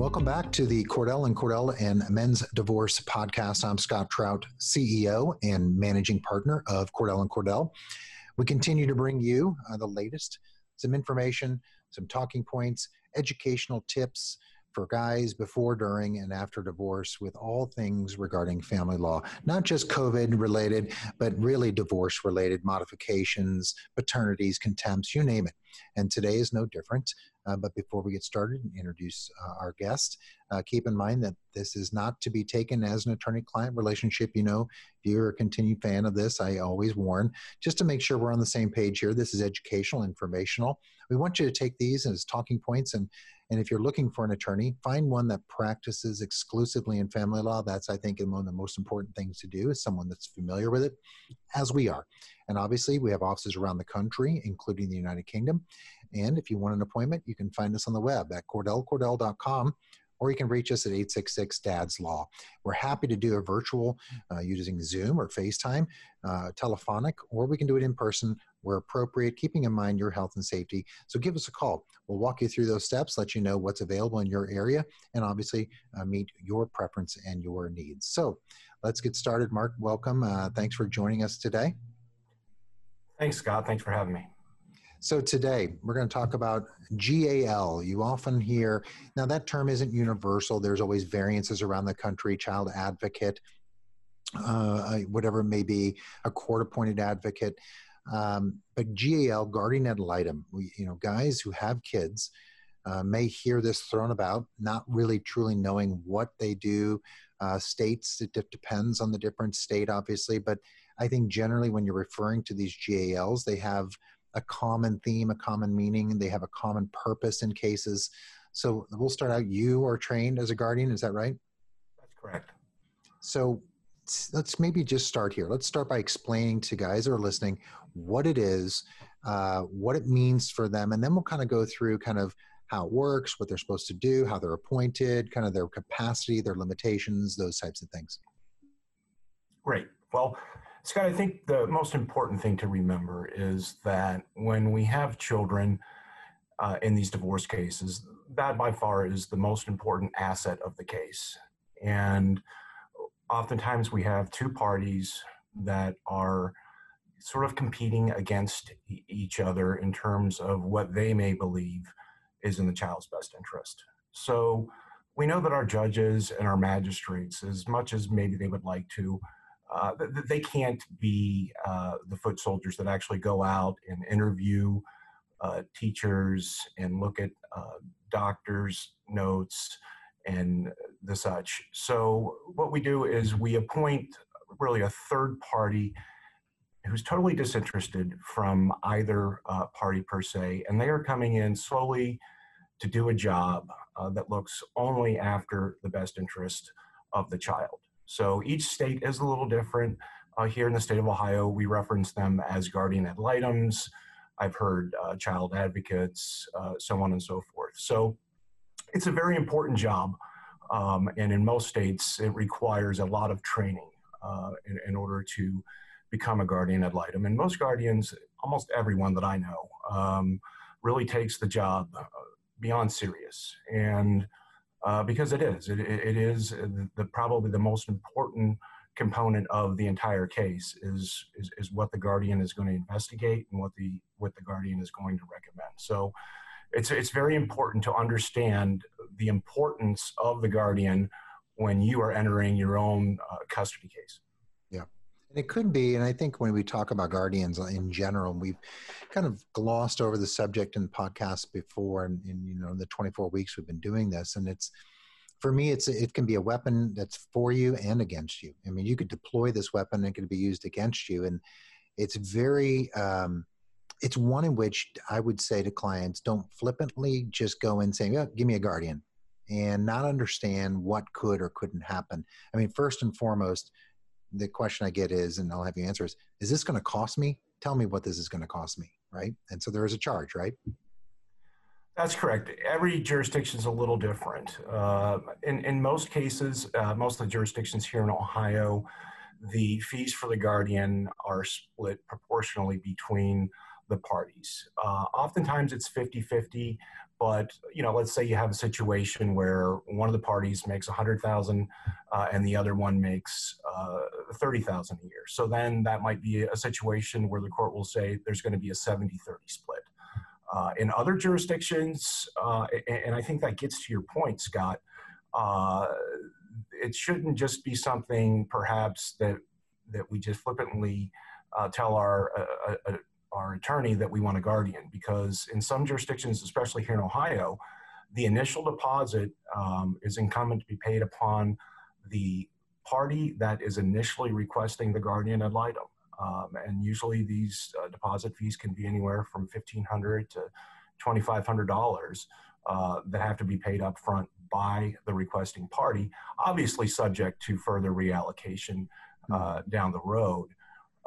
Welcome back to the Cordell and Cordell and Men's Divorce Podcast. I'm Scott Trout, CEO and managing partner of Cordell and Cordell. We continue to bring you uh, the latest, some information, some talking points, educational tips, for guys before, during, and after divorce with all things regarding family law, not just COVID related, but really divorce related modifications, paternities, contempts, you name it. And today is no different. Uh, but before we get started and introduce uh, our guest, uh, keep in mind that this is not to be taken as an attorney client relationship. You know, if you're a continued fan of this, I always warn just to make sure we're on the same page here. This is educational, informational. We want you to take these as talking points and and if you're looking for an attorney, find one that practices exclusively in family law. That's, I think, one of the most important things to do is someone that's familiar with it, as we are. And obviously, we have offices around the country, including the United Kingdom. And if you want an appointment, you can find us on the web at cordellcordell.com or you can reach us at 866 DADS Law. We're happy to do a virtual uh, using Zoom or FaceTime, uh, telephonic, or we can do it in person where appropriate, keeping in mind your health and safety. So give us a call. We'll walk you through those steps, let you know what's available in your area, and obviously uh, meet your preference and your needs. So let's get started. Mark, welcome. Uh, thanks for joining us today. Thanks, Scott. Thanks for having me. So today we're going to talk about GAL. You often hear, now that term isn't universal. There's always variances around the country, child advocate, uh, whatever it may be, a court appointed advocate. Um, but GAL, guardian ad litem, we, you know, guys who have kids uh, may hear this thrown about, not really truly knowing what they do. Uh, states, it depends on the different state, obviously, but I think generally when you're referring to these GALs, they have a common theme, a common meaning, they have a common purpose in cases. So we'll start out. You are trained as a guardian, is that right? That's correct. So let's maybe just start here. Let's start by explaining to guys that are listening what it is, uh, what it means for them, and then we'll kind of go through kind of how it works, what they're supposed to do, how they're appointed, kind of their capacity, their limitations, those types of things. Great. Well, Scott, I think the most important thing to remember is that when we have children uh, in these divorce cases, that by far is the most important asset of the case. And oftentimes we have two parties that are sort of competing against each other in terms of what they may believe is in the child's best interest. So we know that our judges and our magistrates, as much as maybe they would like to, uh, they can't be uh, the foot soldiers that actually go out and interview uh, teachers and look at uh, doctors' notes and the such. So, what we do is we appoint really a third party who's totally disinterested from either uh, party per se, and they are coming in slowly to do a job uh, that looks only after the best interest of the child. So each state is a little different. Uh, here in the state of Ohio, we reference them as guardian ad litems. I've heard uh, child advocates, uh, so on and so forth. So it's a very important job. Um, and in most states, it requires a lot of training uh, in, in, order to become a guardian ad litem. And most guardians, almost everyone that I know, um, really takes the job uh, beyond serious. And uh, because it is. It, it is the, probably the most important component of the entire case is, is, is what the guardian is going to investigate and what the what the guardian is going to recommend. So it's it's very important to understand the importance of the guardian when you are entering your own uh, custody case. Yeah. And it could be, and I think when we talk about guardians in general, we've kind of glossed over the subject in podcasts before, and you know in the 24 weeks we've been doing this, and it's for me, it's it can be a weapon that's for you and against you. I mean, you could deploy this weapon; and it could be used against you, and it's very. Um, it's one in which I would say to clients, don't flippantly just go in saying, oh, "Give me a guardian," and not understand what could or couldn't happen. I mean, first and foremost the question I get is, and I'll have you answer is, is this going to cost me? Tell me what this is going to cost me, right? And so there is a charge, right? That's correct. Every jurisdiction is a little different. Uh, in, in most cases, uh, most of the jurisdictions here in Ohio, the fees for the guardian are split proportionally between the parties. Uh, oftentimes it's 50 50, but you know, let's say you have a situation where one of the parties makes 100,000 uh, and the other one makes uh, 30,000 a year. So then that might be a situation where the court will say there's going to be a 70 30 split. Uh, in other jurisdictions, uh, and I think that gets to your point, Scott, uh, it shouldn't just be something perhaps that that we just flippantly uh, tell our uh, uh, our attorney that we want a guardian because in some jurisdictions, especially here in Ohio, the initial deposit um, is incumbent to be paid upon the party that is initially requesting the guardian ad litem. Um, and usually these uh, deposit fees can be anywhere from 1,500 to $2,500 uh, that have to be paid up front by the requesting party, obviously subject to further reallocation uh, down the road.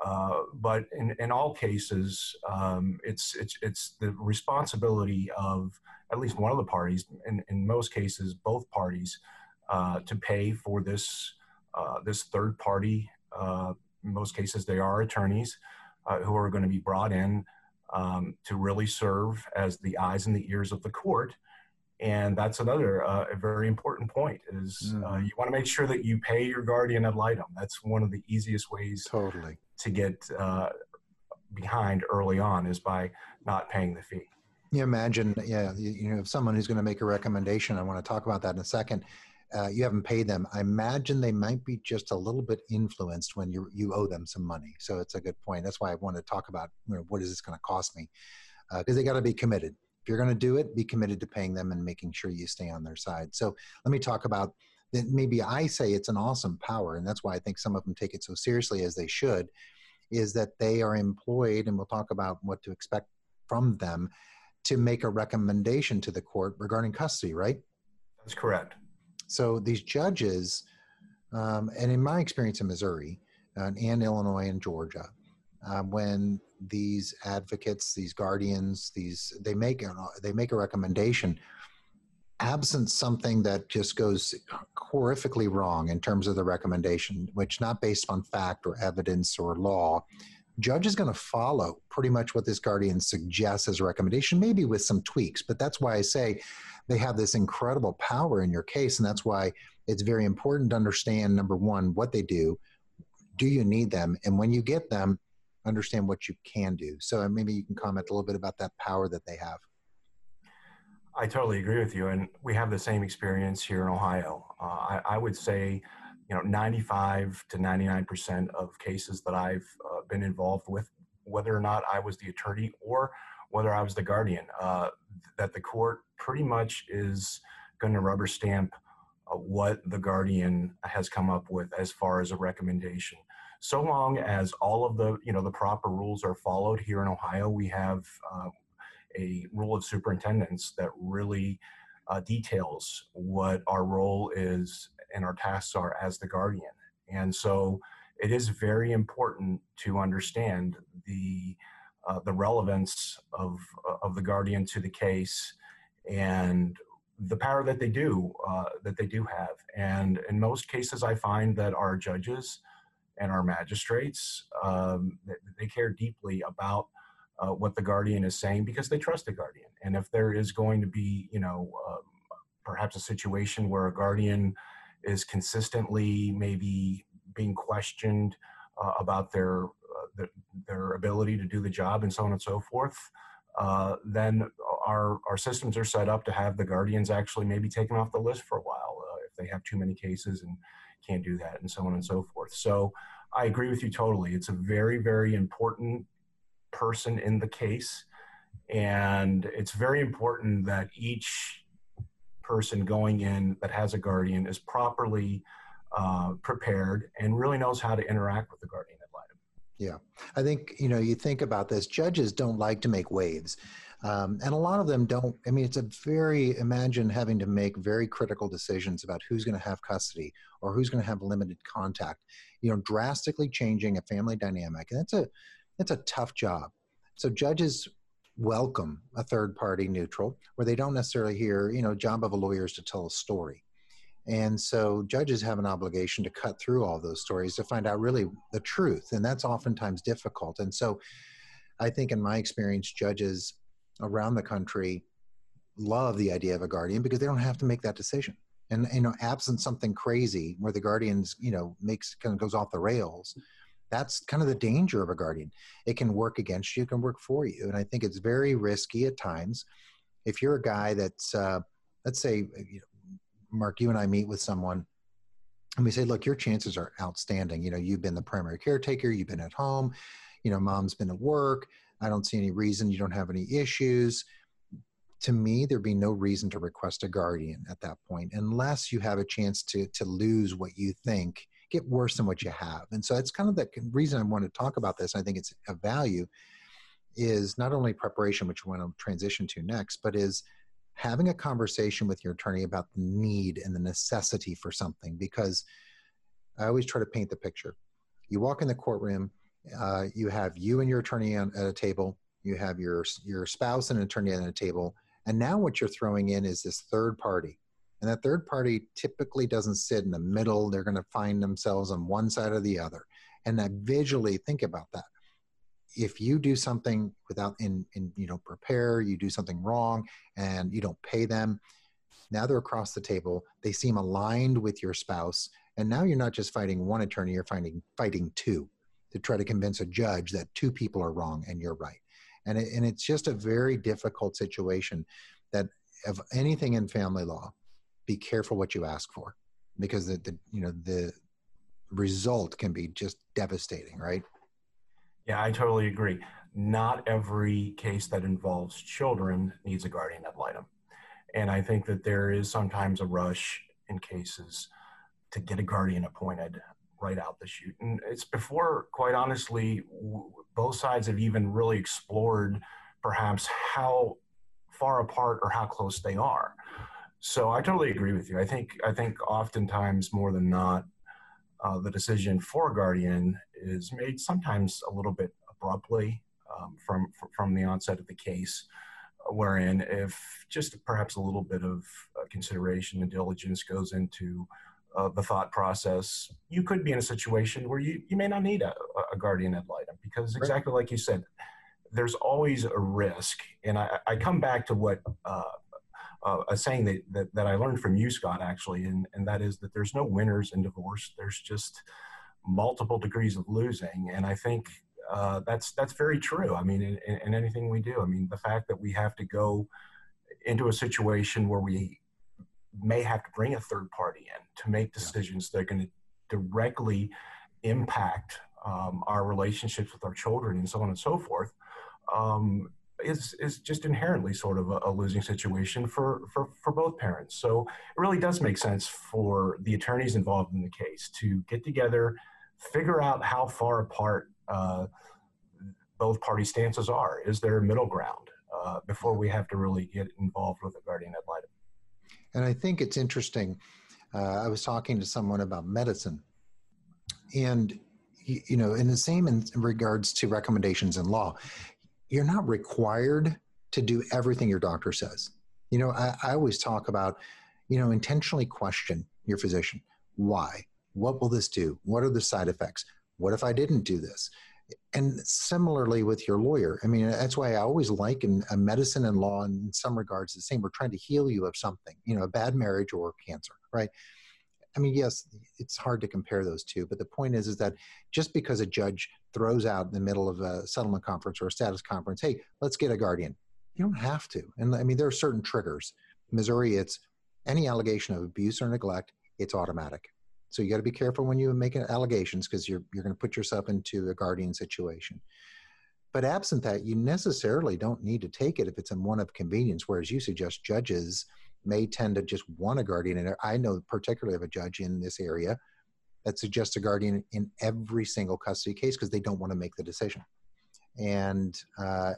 Uh, but in, in all cases, um, it's, it's, it's the responsibility of at least one of the parties, in, in most cases, both parties, uh, to pay for this, uh, this third party. Uh, in most cases, they are attorneys uh, who are going to be brought in um, to really serve as the eyes and the ears of the court and that's another uh, a very important point is uh, mm-hmm. you want to make sure that you pay your guardian ad litem. That's one of the easiest ways totally. to get uh, behind early on is by not paying the fee. You imagine yeah you, know if someone who's going to make a recommendation i want to talk about that in a second uh, you haven't paid them. I imagine they might be just a little bit influenced when you you owe them some money. So it's a good point. That's why i want to talk about you know, what is this going to cost me? Because uh, they got to be committed if you're going to do it, be committed to paying them and making sure you stay on their side. So let me talk about that. Maybe I say it's an awesome power, and that's why I think some of them take it so seriously as they should. Is that they are employed, and we'll talk about what to expect from them to make a recommendation to the court regarding custody, right? That's correct. So these judges, um, and in my experience in Missouri uh, and Illinois and Georgia, um, when these advocates, these guardians, these they make a, they make a recommendation. Absent something that just goes horrifically wrong in terms of the recommendation, which not based on fact or evidence or law, judge is going to follow pretty much what this guardian suggests as a recommendation, maybe with some tweaks. But that's why I say they have this incredible power in your case, and that's why it's very important to understand number one what they do. Do you need them? And when you get them, understand what you can do. So uh, maybe you can comment a little bit about that power that they have. I totally agree with you, and we have the same experience here in Ohio. Uh, I, I, would say, you know, 95 to 99 percent of cases that I've uh, been involved with, whether or not I was the attorney or whether I was the guardian, uh, that the court pretty much is going to rubber stamp uh, what the guardian has come up with as far as a recommendation so long as all of the you know the proper rules are followed here in ohio we have uh, a rule of superintendence that really uh, details what our role is and our tasks are as the guardian. And so it is very important to understand the uh, the relevance of of the guardian to the case and the power that they do uh, that they do have. And in most cases i find that our judges and our magistrates. Um, they, they, care deeply about uh, what the guardian is saying because they trust the guardian. And if there is going to be, you know, um, perhaps a situation where a guardian is consistently maybe being questioned uh, about their, uh, their, their ability to do the job and so on and so forth, uh, then our our systems are set up to have the guardians actually maybe taken off the list for a while uh, if they have too many cases and can't do that, and so on and so forth. So I agree with you totally. It's a very, very important person in the case. And it's very important that each person going in that has a guardian is properly uh, prepared and really knows how to interact with the guardian. Yeah. I think, you know, you think about this, judges don't like to make waves. Um, and a lot of them don't. I mean, it's a very, imagine having to make very critical decisions about who's going to have custody or who's going to have limited contact, you know, drastically changing a family dynamic. And it's a, it's a tough job. So judges welcome a third party neutral where they don't necessarily hear, you know, job of a lawyer is to tell a story. And so judges have an obligation to cut through all those stories to find out really the truth. And that's oftentimes difficult. And so I think, in my experience, judges around the country love the idea of a guardian because they don't have to make that decision. And you know, absent something crazy where the guardians, you know, makes kind of goes off the rails, that's kind of the danger of a guardian. It can work against you, it can work for you, and I think it's very risky at times. If you're a guy that's, uh, let's say, you know, Mark, you and I meet with someone and we say, look, your chances are outstanding. You know, you've been the primary caretaker, you've been at home, you know, mom's been at work. I don't see any reason you don't have any issues. To me, there'd be no reason to request a guardian at that point, unless you have a chance to to lose what you think, get worse than what you have. And so it's kind of the reason I want to talk about this. I think it's a value is not only preparation, which we want to transition to next, but is having a conversation with your attorney about the need and the necessity for something because I always try to paint the picture. You walk in the courtroom, uh, you have you and your attorney on, at a table, you have your your spouse and an attorney at a table, and now what you're throwing in is this third party. And that third party typically doesn't sit in the middle. They're going to find themselves on one side or the other. And that visually think about that if you do something without in, in you know prepare you do something wrong and you don't pay them now they're across the table they seem aligned with your spouse and now you're not just fighting one attorney you're fighting fighting two to try to convince a judge that two people are wrong and you're right. And it, and it's just a very difficult situation that of anything in family law be careful what you ask for because the, the you know the result can be just devastating right yeah, I totally agree. Not every case that involves children needs a guardian ad litem. And I think that there is sometimes a rush in cases to get a guardian appointed right out the chute. And it's before, quite honestly, both sides have even really explored perhaps how far apart or how close they are. So I totally agree with you. I think I think oftentimes more than not, uh, the decision for guardian is made sometimes a little bit abruptly um, from from the onset of the case, wherein if just perhaps a little bit of uh, consideration and diligence goes into uh, the thought process, you could be in a situation where you, you may not need a, a guardian ad litem because exactly like you said, there's always a risk. And I, I come back to what uh, uh, a saying that, that, that I learned from you, Scott, actually, and, and that is that there's no winners in divorce. There's just multiple degrees of losing. And I think uh, that's, that's very true. I mean, in, in anything we do, I mean, the fact that we have to go into a situation where we may have to bring a third party in to make decisions yeah. that are going to directly impact um, our relationships with our children and so on and so forth. Um, is is just inherently sort of a, a, losing situation for, for for both parents. So it really does make sense for the attorneys involved in the case to get together, figure out how far apart uh, both party stances are. Is there a middle ground uh, before we have to really get involved with a guardian ad litem? And I think it's interesting. Uh, I was talking to someone about medicine, and you know, in the same in regards to recommendations in law, you're not required to do everything your doctor says. You know, I, I always talk about, you know, intentionally question your physician. Why? What will this do? What are the side effects? What if I didn't do this? And similarly with your lawyer, I mean, that's why I always liken a medicine and law in some regards the same. We're trying to heal you of something, you know, a bad marriage or cancer, right? I mean, yes, it's hard to compare those two, but the point is, is that just because a judge throws out in the middle of a settlement conference or a status conference, hey, let's get a guardian, you don't have to. And I mean, there are certain triggers. Missouri, it's any allegation of abuse or neglect, it's automatic. So you got to be careful when you make allegations because you're you're going to put yourself into a guardian situation. But absent that, you necessarily don't need to take it if it's in one of convenience. Whereas you suggest judges may tend to just want a guardian. And I know particularly of a judge in this area that suggests a guardian in every single custody case because they don't want to make the decision. And uh,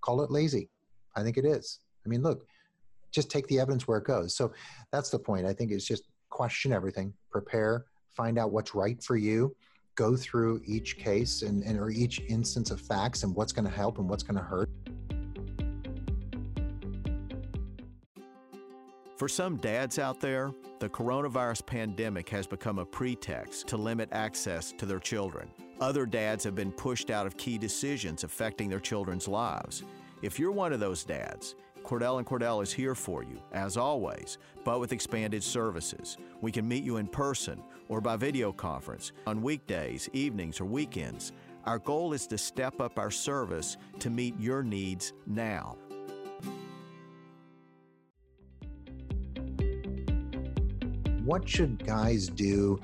call it lazy. I think it is. I mean, look, just take the evidence where it goes. So that's the point. I think it's just question everything, prepare, find out what's right for you, go through each case and, and or each instance of facts and what's going to help and what's going to hurt. For some dads out there, the coronavirus pandemic has become a pretext to limit access to their children. Other dads have been pushed out of key decisions affecting their children's lives. If you're one of those dads, Cordell and Cordell is here for you, as always, but with expanded services. We can meet you in person or by video conference on weekdays, evenings, or weekends. Our goal is to step up our service to meet your needs now. What should guys do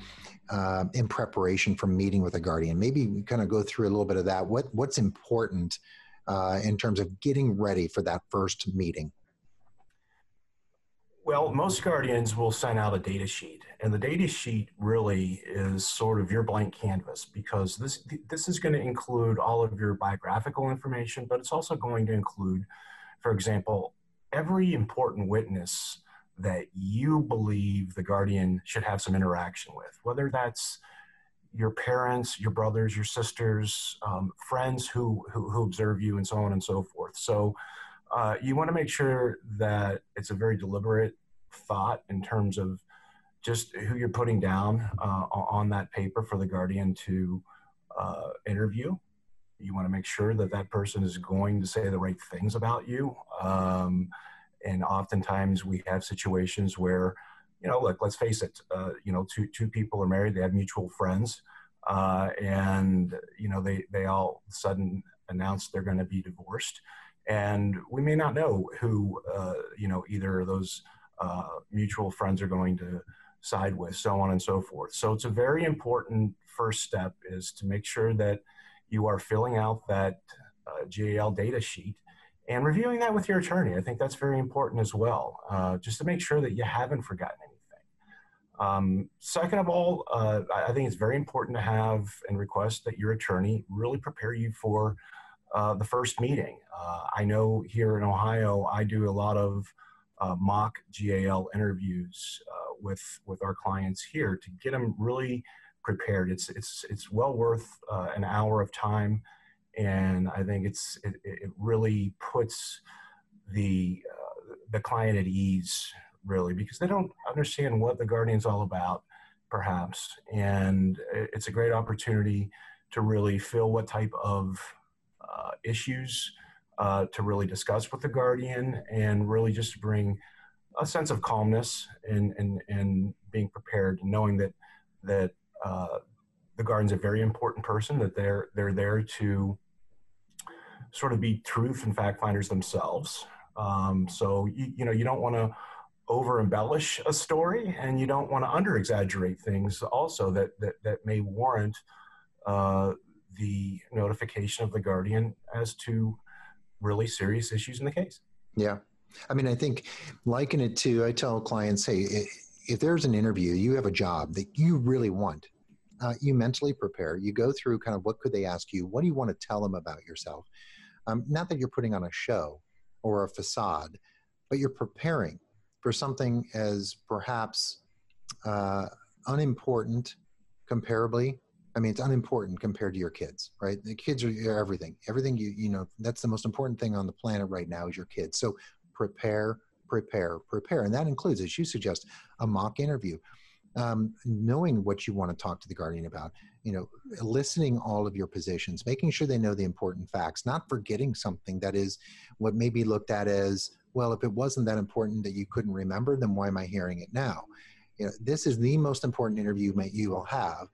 uh, in preparation for meeting with a guardian? Maybe kind of go through a little bit of that. What what's important uh, in terms of getting ready for that first meeting? Well, most guardians will send out a data sheet, and the data sheet really is sort of your blank canvas because this this is going to include all of your biographical information, but it's also going to include, for example, every important witness that you believe the guardian should have some interaction with, whether that's your parents, your brothers, your sisters, um, friends who, who, who observe you, and so on and so forth. So uh, you want to make sure that it's a very deliberate thought in terms of just who you're putting down uh, on that paper for the guardian to uh, interview. You want to make sure that that person is going to say the right things about you. Um, and oftentimes we have situations where, you know, look, let's face it, uh, you know, two, two people are married, they have mutual friends, uh, and, you know, they, they all of a sudden announce they're going to be divorced. And we may not know who, uh, you know, either of those uh, mutual friends are going to side with, so on and so forth. So it's a very important first step is to make sure that you are filling out that uh, GAL data sheet and reviewing that with your attorney. I think that's very important as well, uh, just to make sure that you haven't forgotten anything. Um, second of all, uh, I think it's very important to have and request that your attorney really prepare you for uh, the first meeting. Uh, I know here in Ohio, I do a lot of uh, mock GAL interviews uh, with with our clients here to get them really prepared. It's it's it's well worth an hour of time and I think it's it, it really puts the uh, the client at ease really because they don't understand what the guardian's all about perhaps. And it's a great opportunity to really feel what type of uh, issues uh, to really discuss with the guardian and really just bring a sense of calmness and and, and being prepared knowing that that uh, the guardian's a very important person that they're they're there to sort of be truth and fact finders themselves. Um, so you, you know you don't want to over embellish a story, and you don't want to under exaggerate things also that that that may warrant uh, the notification of the guardian as to really serious issues in the case. Yeah, I mean, I think liken it to I tell clients, hey, if there's an interview, you have a job that you really want. Uh, you mentally prepare. You go through kind of what could they ask you? What do you want to tell them about yourself? Um, not that you're putting on a show or a facade, but you're preparing for something as perhaps uh, unimportant comparably. I mean, it's unimportant compared to your kids, right? The kids are everything. Everything you you know that's the most important thing on the planet right now is your kids. So prepare, prepare, prepare, and that includes, as you suggest, a mock interview um, knowing what you want to talk to the guardian about you know listening all of your positions making sure they know the important facts not forgetting something that is what may be looked at as well if it wasn't that important that you couldn't remember then why am i hearing it now? You know this is the most important interview you will have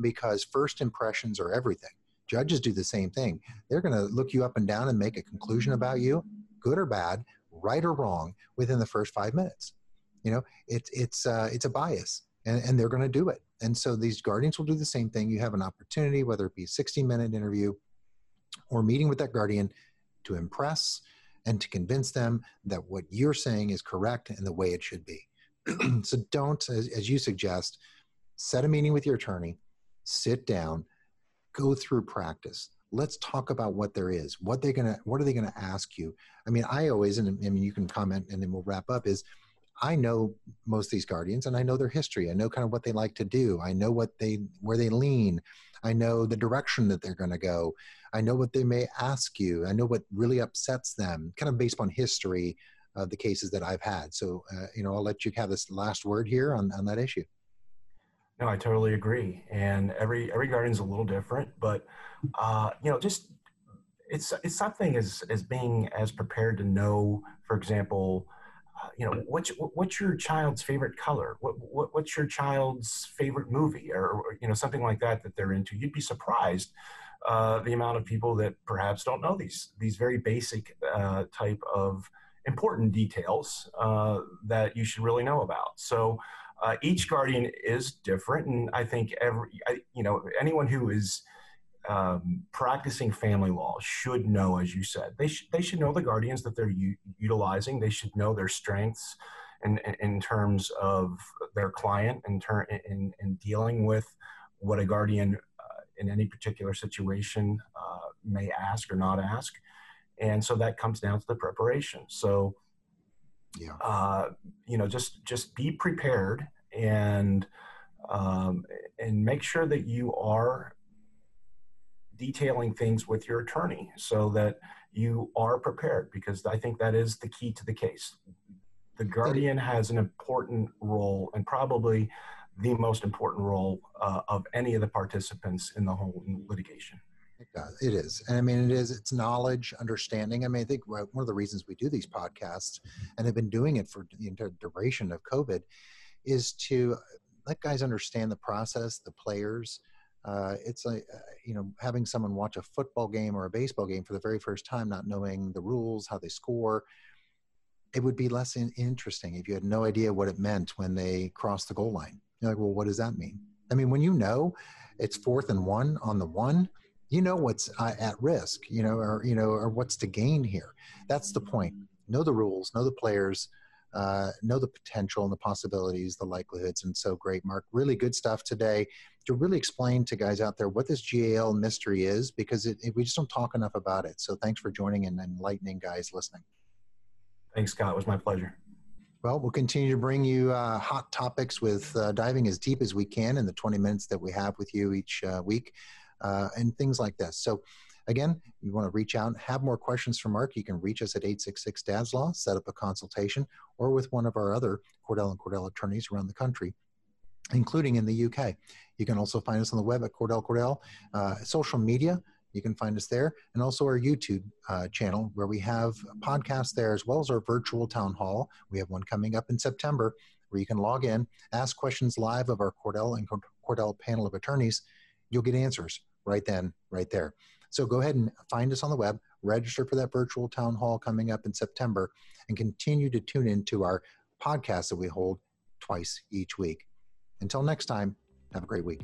because first impressions are everything. Judges do the same thing. They're going to look you up and down and make a conclusion about you good or bad right or wrong within the first five minutes. You know it's it's uh, it's a bias and, and they're going to do it. And so these guardians will do the same thing. You have an opportunity, whether it be a 60 minute interview or meeting with that guardian to impress and to convince them that what you're saying is correct and the way it should be. so don't, as, as you suggest, set a meeting with your attorney, sit down, go through practice let's talk about what there is what they're gonna what are they gonna ask you i mean i always and i mean you can comment and then we'll wrap up is I know most of these guardians and I know their history. I know kind of what they like to do. I know what they where they lean. I know the direction that they're going to go. I know what they may ask you. I know what really upsets them, kind of based on history of the cases that I've had. So, uh, you know, I'll let you have this last word here on, on that issue. No, I totally agree. And every every guardian's a little different, but uh, you know, just it's it's something as as being as prepared to know, for example, you know, what's what's your child's favorite color? What, what what's your child's favorite movie, or, you know, something like that that they're into? You'd be surprised uh, the amount of people that perhaps don't know these these very basic uh, type of important details uh, that you should really know about. So uh, each guardian is different, and I think every I, you know anyone who is um, practicing family law should know, as you said, they should they should know the guardians that they're u- utilizing. They should know their strengths in, in, in terms of their client in, ter- in, in dealing with what a guardian uh, in any particular situation uh, may ask or not ask. And so that comes down to the preparation. So, yeah. Uh, you know, just just be prepared and um, and make sure that you are detailing things with your attorney so that you are prepared because I think that is the key to the case. The guardian has an important role and probably the most important role uh, of any of the participants in the whole litigation. It does. It is. And I mean, it is, it's knowledge, understanding. I mean, I think one of the reasons we do these podcasts and have been doing it for the entire duration of COVID is to let guys understand the process, the players. Uh, it's like, uh, you know, having someone watch a football game or a baseball game for the very first time, not knowing the rules, how they score. It would be less in- interesting if you had no idea what it meant when they crossed the goal line. You're like, well, what does that mean? I mean, when you know it's fourth and one on the one, you know what's uh, at risk, you know, or you know, or what's to gain here. That's the point. Know the rules, know the players, uh, know the potential and the possibilities, the likelihoods, and so great, Mark. Really good stuff today to really explain to guys out there what this GAL mystery is because it, it, we just don't talk enough about it. So thanks for joining and enlightening guys listening. Thanks, Scott. It was my pleasure. Well, we'll continue to bring you uh, hot topics with uh, diving as deep as we can in the 20 minutes that we have with you each uh, week uh, and things like this. So, again, you want to reach out and have more questions for Mark, you can reach us at 866 DADS Law, set up a consultation, or with one of our other Cordell and Cordell attorneys around the country, including in the UK. You can also find us on the web at Cordell Cordell, uh, social media. You can find us there, and also our YouTube uh, channel where we have podcasts there as well as our virtual town hall. We have one coming up in September where you can log in, ask questions live of our Cordell and Cordell panel of attorneys. You'll get answers right then, right there. So go ahead and find us on the web, register for that virtual town hall coming up in September, and continue to tune into our podcast that we hold twice each week. Until next time, have a great week.